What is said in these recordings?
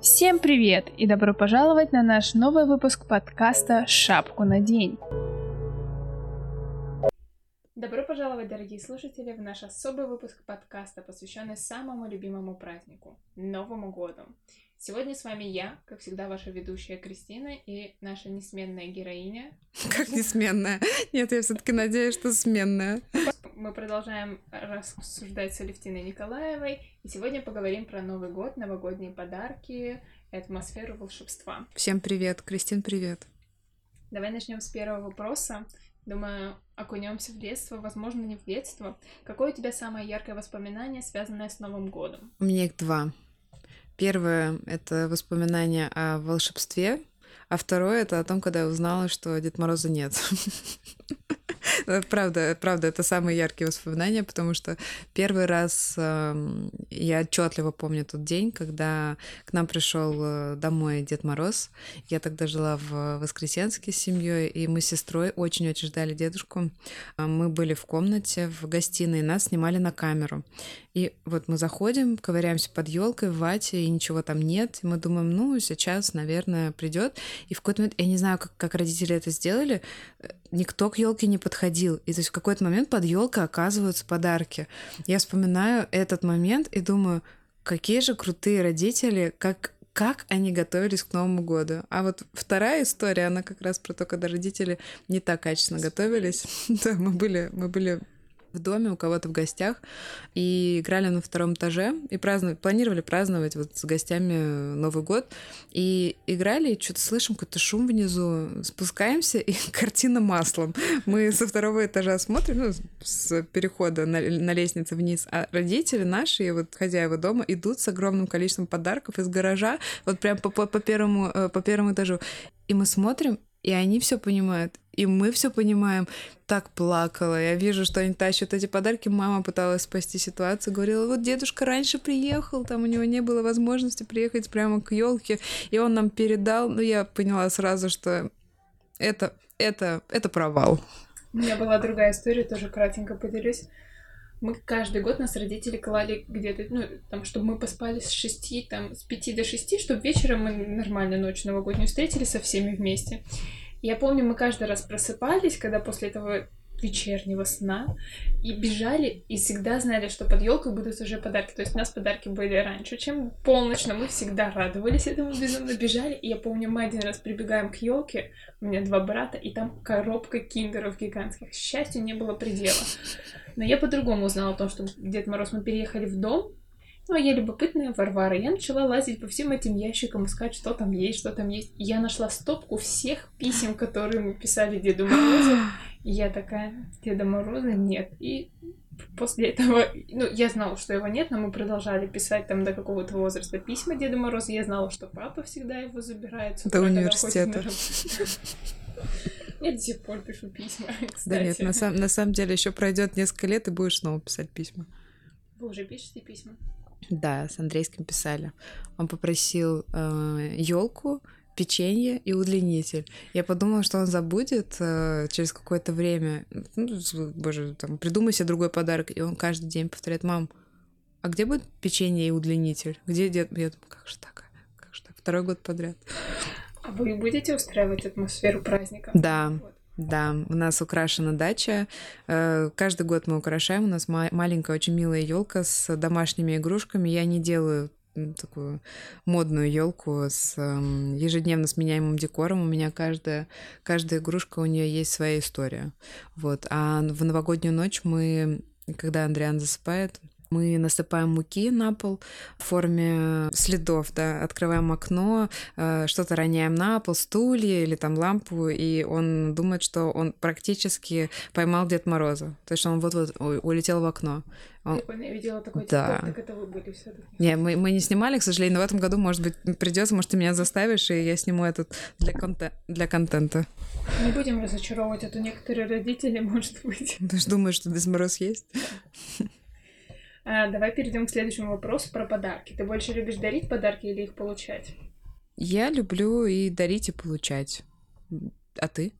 Всем привет и добро пожаловать на наш новый выпуск подкаста «Шапку на день». Добро пожаловать, дорогие слушатели, в наш особый выпуск подкаста, посвященный самому любимому празднику — Новому году. Сегодня с вами я, как всегда, ваша ведущая Кристина и наша несменная героиня. Как несменная? Нет, я все-таки надеюсь, что сменная. Мы продолжаем рассуждать с Алевтиной Николаевой, и сегодня поговорим про Новый год, новогодние подарки и атмосферу волшебства. Всем привет, Кристин, привет. Давай начнем с первого вопроса. Думаю, окунемся в детство, возможно, не в детство. Какое у тебя самое яркое воспоминание, связанное с Новым годом? У меня их два. Первое — это воспоминание о волшебстве, а второе — это о том, когда я узнала, что Дед Мороза нет. Правда, правда, это самые яркие воспоминания, потому что первый раз э, я отчетливо помню тот день, когда к нам пришел э, домой Дед Мороз. Я тогда жила в Воскресенске с семьей, и мы с сестрой очень-очень ждали дедушку. А мы были в комнате, в гостиной, нас снимали на камеру. И вот мы заходим, ковыряемся под елкой в вате, и ничего там нет. И мы думаем, ну, сейчас, наверное, придет. И в какой-то момент, я не знаю, как, как родители это сделали, э, никто к елке не подходил. И то есть в какой-то момент под елкой оказываются подарки. Я вспоминаю этот момент и думаю, какие же крутые родители, как как они готовились к Новому году. А вот вторая история, она как раз про то, когда родители не так качественно готовились. Да, мы были, мы были в доме у кого-то в гостях и играли на втором этаже и праздновали, планировали праздновать вот с гостями Новый год и играли и что-то слышим какой-то шум внизу, спускаемся и картина маслом. Мы со второго этажа смотрим, ну, с перехода на, на лестнице вниз, а родители наши и вот хозяева дома идут с огромным количеством подарков из гаража, вот прям по, по, по первому э, по первому этажу, и мы смотрим и они все понимают, и мы все понимаем. Так плакала. Я вижу, что они тащат эти подарки. Мама пыталась спасти ситуацию, говорила, вот дедушка раньше приехал, там у него не было возможности приехать прямо к елке, и он нам передал. Ну, я поняла сразу, что это, это, это провал. У меня была другая история, тоже кратенько поделюсь. Мы каждый год нас родители клали где-то, ну, там, чтобы мы поспали с шести, там, с пяти до шести, чтобы вечером мы нормально ночь новогоднюю встретили со всеми вместе. Я помню, мы каждый раз просыпались, когда после этого вечернего сна и бежали и всегда знали, что под елкой будут уже подарки. То есть у нас подарки были раньше, чем полночь, но мы всегда радовались этому безумно, бежали. И я помню, мы один раз прибегаем к елке, у меня два брата, и там коробка киндеров гигантских. Счастью, не было предела. Но я по-другому узнала о том, что Дед Мороз, мы переехали в дом, ну, а я любопытная Варвара. Я начала лазить по всем этим ящикам, искать, что там есть, что там есть. И я нашла стопку всех писем, которые мы писали Деду Морозу. И я такая, Деда Мороза нет. И после этого, ну, я знала, что его нет, но мы продолжали писать там до какого-то возраста письма Деду Морозу. Я знала, что папа всегда его забирает. До университета. Я до сих пор пишу письма, кстати. Да нет, на, сам, на самом деле еще пройдет несколько лет, и будешь снова писать письма. Вы уже пишете письма? Да, с Андрейским писали. Он попросил э, елку, печенье и удлинитель. Я подумала, что он забудет э, через какое-то время. Ну, боже, там, придумай себе другой подарок. И он каждый день повторяет, мам, а где будет печенье и удлинитель? Где дед? Я думаю, как же так? Как же так? Второй год подряд. А вы будете устраивать атмосферу праздника? Да. Вот. Да, у нас украшена дача. Э, каждый год мы украшаем. У нас маленькая, очень милая елка с домашними игрушками. Я не делаю такую модную елку с эм, ежедневно сменяемым декором. У меня каждая, каждая игрушка, у нее есть своя история. Вот. А в новогоднюю ночь мы, когда Андриан засыпает, мы насыпаем муки на пол в форме следов, да, открываем окно, э, что-то роняем на пол, стулья или там лампу, и он думает, что он практически поймал Дед Мороза. То есть он вот-вот улетел в окно. Он... Я видела такой да. так это вы были все таки Не, мы, мы не снимали, к сожалению, но в этом году, может быть, придется, может, ты меня заставишь, и я сниму этот для, конте... для контента. Не будем разочаровывать, а то некоторые родители, может быть. Ты же думаешь, что Дед Мороз есть? А, давай перейдем к следующему вопросу про подарки. Ты больше любишь дарить подарки или их получать? Я люблю и дарить, и получать. А ты?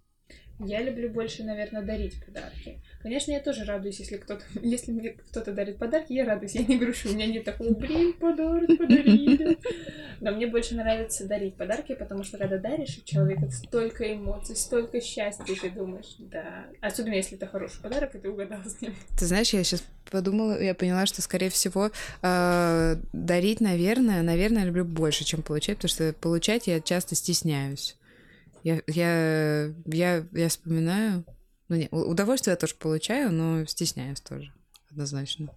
Я люблю больше, наверное, дарить подарки. Конечно, я тоже радуюсь, если кто-то, если мне кто-то дарит подарки, я радуюсь, я не грущу, у меня нет такого, блин, подарок подарили. Но мне больше нравится дарить подарки, потому что когда даришь человеку столько эмоций, столько счастья, ты думаешь, да. Особенно если это хороший подарок, и ты угадал с ним. Ты знаешь, я сейчас подумала, я поняла, что, скорее всего, э, дарить, наверное, наверное, люблю больше, чем получать, потому что получать я часто стесняюсь. Я, я, я, я вспоминаю, ну, не, удовольствие я тоже получаю, но стесняюсь тоже, однозначно.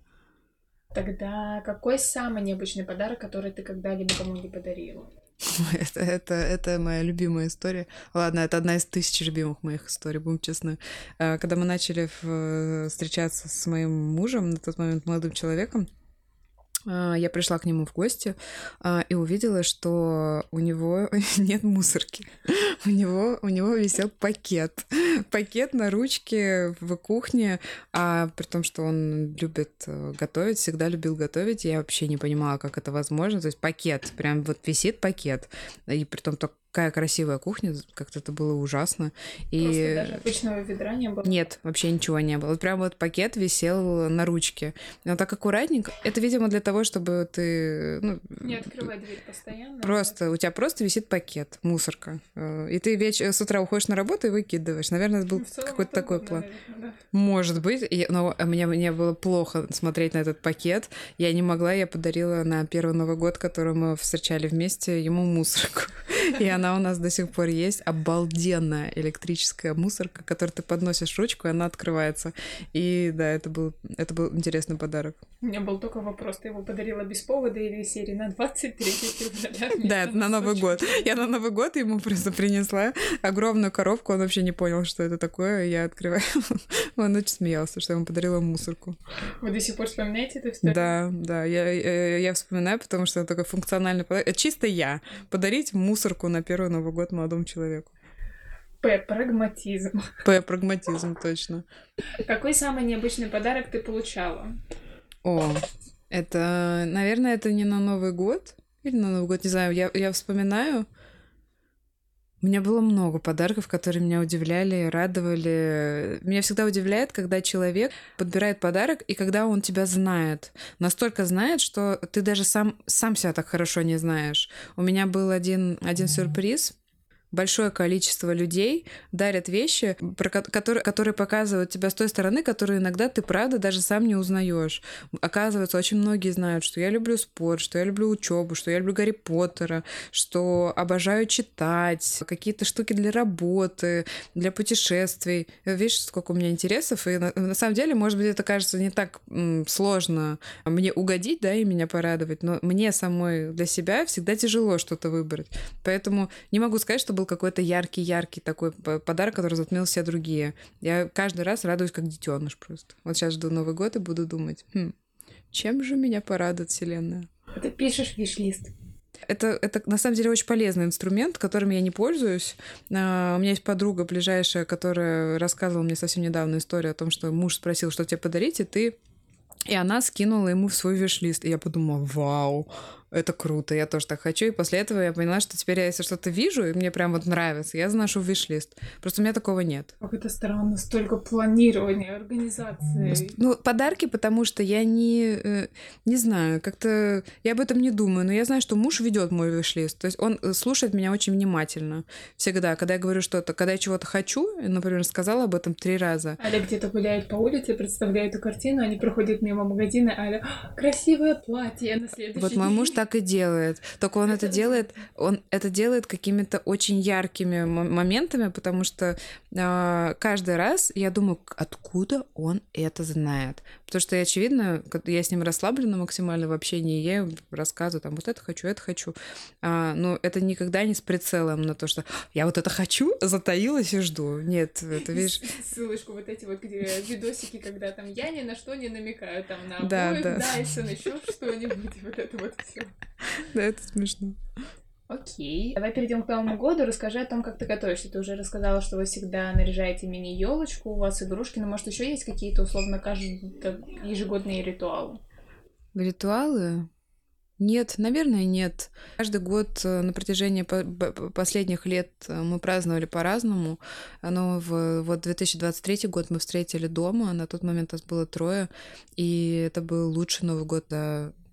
Тогда какой самый необычный подарок, который ты когда-либо кому-нибудь подарила? Это, это, это моя любимая история. Ладно, это одна из тысяч любимых моих историй, будем честны. А, когда мы начали встречаться с моим мужем, на тот момент молодым человеком, я пришла к нему в гости а, и увидела, что у него нет мусорки. У него, у него висел пакет. Пакет на ручке в кухне, а при том, что он любит э, готовить, всегда любил готовить, я вообще не понимала, как это возможно. То есть пакет, прям вот висит пакет, и при том только какая красивая кухня, как-то это было ужасно. И... Просто даже обычного ведра не было? Нет, вообще ничего не было. Прям вот пакет висел на ручке. Но так аккуратненько. Это, видимо, для того, чтобы ты... Ну, не открывать дверь постоянно. Просто, у тебя просто висит пакет, мусорка. Э, и ты веч... с утра уходишь на работу и выкидываешь. Наверное, это был ну, какой-то такой год, план. Наверное, да. Может быть. И... Но мне, мне было плохо смотреть на этот пакет. Я не могла, я подарила на первый Новый год, который мы встречали вместе, ему мусорку. И она у нас до сих пор есть. Обалденная электрическая мусорка, которую ты подносишь ручку, и она открывается. И да, это был, это был интересный подарок. У меня был только вопрос, ты его подарила без повода или серии на 23 февраля? Да, на Новый год. Я на Новый год ему просто принесла огромную коробку, он вообще не понял, что это такое. Я открываю. Он очень смеялся, что я ему подарила мусорку. Вы до сих пор вспоминаете эту историю? Да, да, я, я, я вспоминаю, потому что это такой функциональный подарок. Чисто я. Подарить мусорку на первый Новый год молодому человеку. П. Прагматизм. П. Прагматизм, точно. Какой самый необычный подарок ты получала? О, это, наверное, это не на Новый год или на Новый год, не знаю. Я, я вспоминаю, у меня было много подарков, которые меня удивляли, радовали. Меня всегда удивляет, когда человек подбирает подарок, и когда он тебя знает. Настолько знает, что ты даже сам, сам себя так хорошо не знаешь. У меня был один, один сюрприз большое количество людей дарят вещи, про которые, которые показывают тебя с той стороны, которые иногда ты, правда, даже сам не узнаешь. Оказывается, очень многие знают, что я люблю спорт, что я люблю учебу, что я люблю Гарри Поттера, что обожаю читать, какие-то штуки для работы, для путешествий. Видишь, сколько у меня интересов, и на, на самом деле, может быть, это кажется не так м, сложно мне угодить, да, и меня порадовать, но мне самой для себя всегда тяжело что-то выбрать. Поэтому не могу сказать, что был какой-то яркий-яркий такой подарок, который затмил все другие. Я каждый раз радуюсь как детеныш просто. Вот сейчас жду Новый год и буду думать, хм, чем же меня порадует Вселенная? Ты пишешь виш-лист. Это, это на самом деле очень полезный инструмент, которым я не пользуюсь. Uh, у меня есть подруга ближайшая, которая рассказывала мне совсем недавно историю о том, что муж спросил, что тебе подарить, и ты и она скинула ему в свой виш-лист. И я подумала, вау, это круто, я тоже так хочу. И после этого я поняла, что теперь я, если что-то вижу, и мне прям вот нравится, я заношу в виш-лист. Просто у меня такого нет. Как это странно, столько планирования, организации. Ну, подарки, потому что я не, э, не знаю, как-то я об этом не думаю, но я знаю, что муж ведет мой виш-лист. То есть он э, слушает меня очень внимательно. Всегда, когда я говорю что-то, когда я чего-то хочу, например, сказала об этом три раза. Аля где-то гуляет по улице, представляет эту картину, они проходят мимо магазина, Аля, красивое платье на следующий Вот мой муж так и делает. Только он это делает, он это делает какими-то очень яркими моментами, потому что э, каждый раз я думаю, откуда он это знает. Потому что, очевидно, я с ним расслаблена максимально в общении, я рассказываю, там, вот это хочу, это хочу. А, но это никогда не с прицелом на то, что я вот это хочу, затаилась и жду. Нет, это видишь... Ссылочку вот эти вот где видосики, когда там я ни на что не намекаю, там на да, обоих, да. Дайсон, еще что-нибудь, вот это вот все. Да, это смешно. Окей. Давай перейдем к Новому году. Расскажи о том, как ты готовишься. Ты уже рассказала, что вы всегда наряжаете мини-елочку, у вас игрушки, но может еще есть какие-то условно каждые ежегодные ритуалы? Ритуалы? Нет, наверное, нет. Каждый год э, на протяжении последних лет э, мы праздновали по-разному. Но в вот 2023 год мы встретили дома. На тот момент нас было трое. И это был лучший Новый год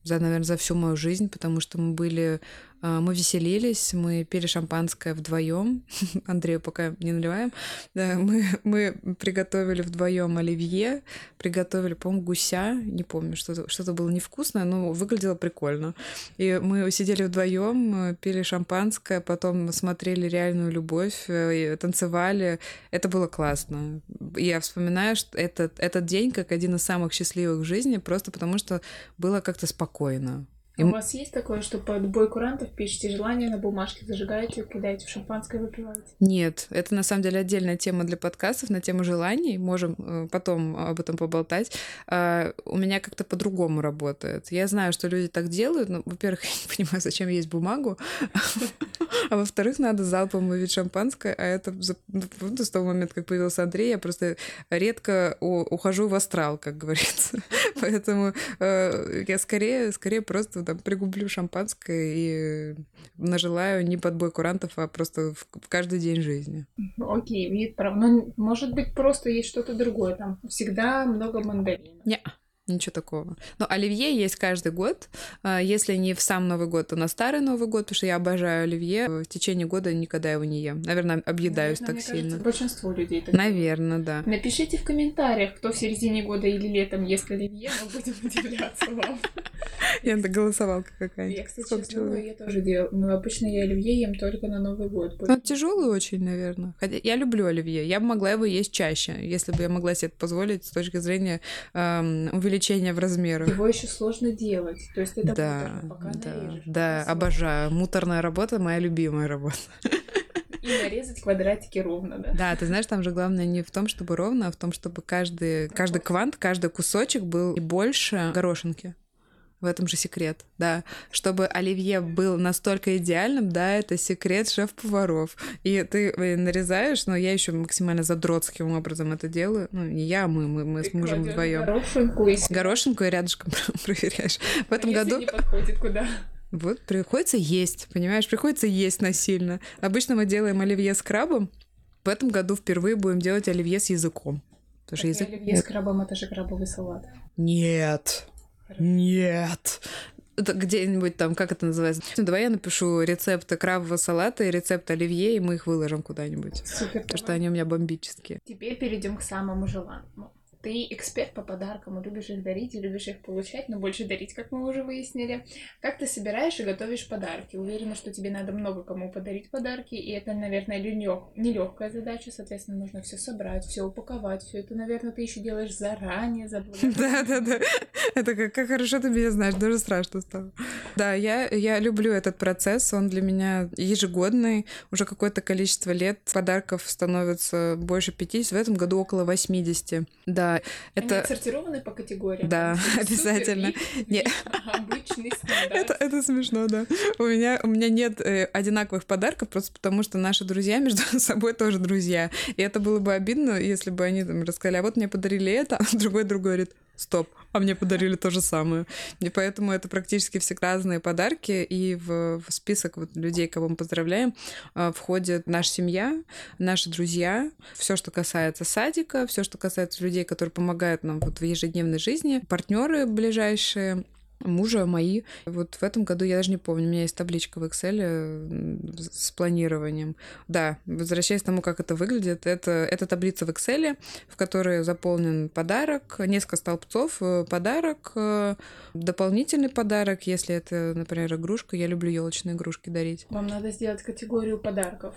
за, наверное, за всю мою жизнь, потому что мы были мы веселились, мы пили шампанское вдвоем. Андрею пока не наливаем. Да, мы, мы приготовили вдвоем оливье, приготовили, по-моему, гуся. Не помню, что-то, что-то было невкусное, но выглядело прикольно. И мы сидели вдвоем, пили шампанское, потом смотрели реальную любовь, э, танцевали. Это было классно. Я вспоминаю что этот, этот день как один из самых счастливых в жизни, просто потому что было как-то спокойно. А у вас есть такое, что под бой курантов пишете желание на бумажке, зажигаете, кидаете в шампанское, выпиваете? Нет, это на самом деле отдельная тема для подкастов на тему желаний. Можем э, потом об этом поболтать. А, у меня как-то по-другому работает. Я знаю, что люди так делают, но, во-первых, я не понимаю, зачем есть бумагу, а во-вторых, надо залпом выпить шампанское, а это ну, с того момента, как появился Андрей, я просто редко ухожу в астрал, как говорится. Поэтому э, я скорее, скорее просто там пригублю шампанское и нажелаю не под бой курантов, а просто в, в каждый день жизни. Окей, вид прав. Но может быть просто есть что-то другое там. Всегда много мандаринов. Не. Ничего такого. Но оливье есть каждый год. А, если не в сам Новый год, то на старый Новый год, потому что я обожаю оливье. В течение года никогда его не ем. Наверное, объедаюсь Наверное, так сильно. Кажется, большинство людей так Наверное, да. Напишите в комментариях, кто в середине года или летом ест оливье, мы будем удивляться вам. Я на голосовалка какая-нибудь. Я, кстати, думаю, я тоже делаю. Но обычно я оливье ем только на Новый год. Он тяжелый очень, наверное. Хотя я люблю оливье. Я бы могла его есть чаще, если бы я могла себе это позволить с точки зрения эм, увеличения в размерах. Его еще сложно делать. То есть это да, муторно, пока да, нарежешь. Да, обожаю. Муторная работа моя любимая работа. И нарезать квадратики ровно, да? Да, ты знаешь, там же главное не в том, чтобы ровно, а в том, чтобы каждый, каждый квант, каждый кусочек был и больше горошинки. В этом же секрет, да. Чтобы оливье был настолько идеальным, да, это секрет шеф-поваров. И ты э, нарезаешь, но я еще максимально задротским образом это делаю. Ну, не я, мы, мы, мы с мужем вдвоем. Горошинку и... Горошинку и рядышком проверяешь. В этом а году... не подходит куда? Вот, приходится есть, понимаешь, приходится есть насильно. Обычно мы делаем оливье с крабом. В этом году впервые будем делать оливье с языком. Потому что язык... Оливье с крабом — это же крабовый салат. Нет. Нет. Где-нибудь там, как это называется? Давай я напишу рецепты крабового салата и рецепт оливье, и мы их выложим куда-нибудь. Супер. Потому что они у меня бомбические. Теперь перейдем к самому желанному. Ты эксперт по подаркам, любишь их дарить и любишь их получать, но больше дарить, как мы уже выяснили. Как ты собираешь и готовишь подарки? Уверена, что тебе надо много кому подарить подарки, и это, наверное, нелегкая задача, соответственно, нужно все собрать, все упаковать, все это, наверное, ты еще делаешь заранее, Да, да, да. Это как, как хорошо ты меня знаешь, даже страшно стало. Да, я, я люблю этот процесс, он для меня ежегодный, уже какое-то количество лет подарков становится больше 50, в этом году около 80. Да, это... Они отсортированы по категориям? Да, обязательно. Нет. Обычный стандарт. Это, это смешно, да. У меня, у меня нет э, одинаковых подарков, просто потому что наши друзья между собой тоже друзья. И это было бы обидно, если бы они там рассказали, а вот мне подарили это, а другой другой говорит, стоп, а мне подарили то же самое. И поэтому это практически все разные подарки, и в, в список вот людей, кого мы поздравляем, а, входит наша семья, наши друзья, все, что касается садика, все, что касается людей, которые помогают нам вот в ежедневной жизни, партнеры ближайшие, мужа мои. Вот в этом году я даже не помню, у меня есть табличка в Excel с планированием. Да, возвращаясь к тому, как это выглядит, это, это таблица в Excel, в которой заполнен подарок, несколько столбцов, э, подарок, э, дополнительный подарок, если это, например, игрушка, я люблю елочные игрушки дарить. Вам надо сделать категорию подарков.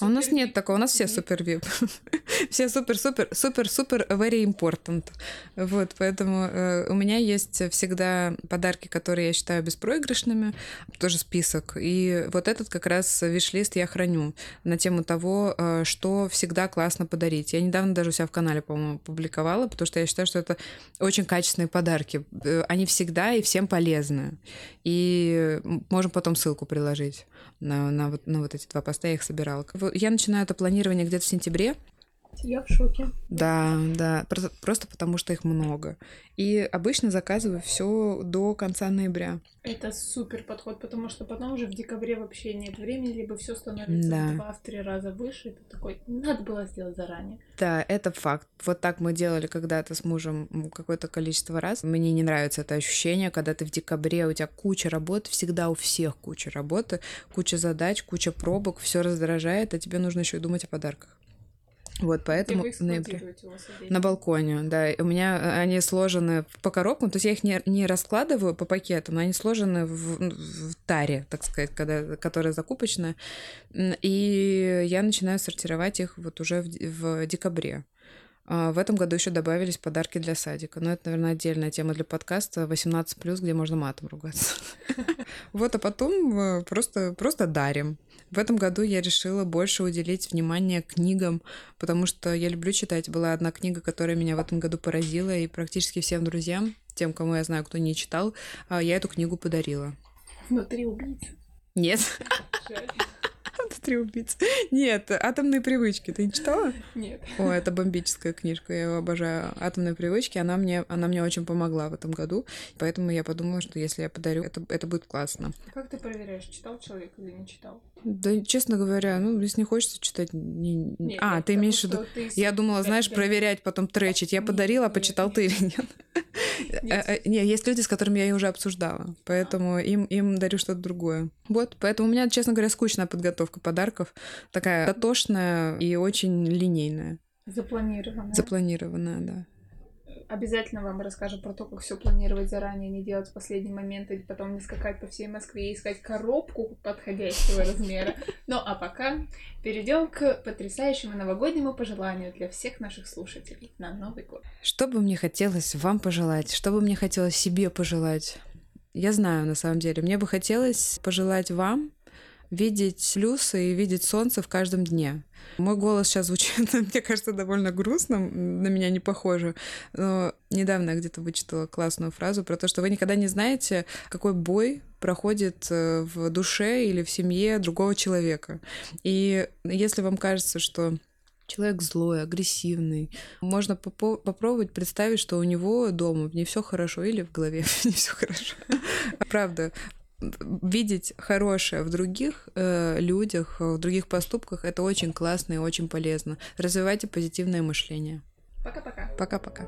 А у нас нет такого, у нас все супер вип. все супер-супер, супер-супер very important. Вот, поэтому э, у меня есть всегда подарки, которые я считаю беспроигрышными, тоже список. И вот этот как раз виш-лист я храню на тему того, э, что всегда классно подарить. Я недавно даже у себя в канале, по-моему, публиковала, потому что я считаю, что это очень качественные подарки. Э, они всегда и всем полезны. И можем потом ссылку приложить на, на, вот, на вот эти два поста, я их собирала. Я начинаю это планирование где-то в сентябре, Я в шоке. Да, да, просто, просто потому что их много. И обычно заказываю все до конца ноября. Это супер подход, потому что потом уже в декабре вообще нет времени, либо все становится Да. в два, в три раза выше. Это такой, надо было сделать заранее. Да, это факт. Вот так мы делали когда-то с мужем какое-то количество раз. Мне не нравится это ощущение, когда ты в декабре, у тебя куча работы, всегда у всех куча работы, куча задач, куча пробок, все раздражает, а тебе нужно еще и думать о подарках. Вот, поэтому Где вы ноябре. На балконе, да. У меня э, они сложены по коробкам, то есть я их не, не раскладываю по пакетам, они сложены в, в таре, так сказать, когда, которая закупочная. И я начинаю сортировать их вот уже в, в декабре. А В этом году еще добавились подарки для садика. Но это, наверное, отдельная тема для подкаста 18+, где можно матом ругаться. Вот, а потом э, просто, просто дарим. В этом году я решила больше уделить внимание книгам, потому что я люблю читать. Была одна книга, которая меня в этом году поразила, и практически всем друзьям, тем, кому я знаю, кто не читал, а, я эту книгу подарила. Внутри убийцы. Нет, Жаль. Три убийцы. Нет, атомные привычки. Ты не читала? Нет. О, это бомбическая книжка, я ее обожаю. Атомные привычки, она мне, она мне очень помогла в этом году, поэтому я подумала, что если я подарю, это, это будет классно. Как ты проверяешь, читал человек или не читал? Да, честно говоря, ну, если не хочется читать... не- Нет, а, нет, ты имеешь в виду... ты Я думала, знаешь, проверять, потом тречить. Я Нет, подарила, нет, почитал нет. ты или нет. Нет. Э, э, Не, есть люди, с которыми я ее уже обсуждала, поэтому им, им дарю что-то другое. Вот, поэтому у меня, честно говоря, скучная подготовка подарков. Такая дотошная и очень линейная. Запланировано. Запланированная, да. Обязательно вам расскажем про то, как все планировать заранее, не делать в последний момент, и потом не скакать по всей Москве и искать коробку подходящего размера. Ну а пока перейдем к потрясающему новогоднему пожеланию для всех наших слушателей на Новый год. Что бы мне хотелось вам пожелать? Что бы мне хотелось себе пожелать? Я знаю, на самом деле. Мне бы хотелось пожелать вам видеть плюсы и видеть солнце в каждом дне. Мой голос сейчас звучит, мне кажется, довольно грустным, на меня не похоже. Но недавно я где-то вычитала классную фразу про то, что вы никогда не знаете, какой бой проходит э, в душе или в семье другого человека. И если вам кажется, что человек злой, агрессивный. Можно попо- попробовать представить, что у него дома не все хорошо или в голове не все хорошо. Правда, видеть хорошее в других э, людях, э, в других поступках, это очень классно и очень полезно. Развивайте позитивное мышление. Пока-пока. Пока-пока.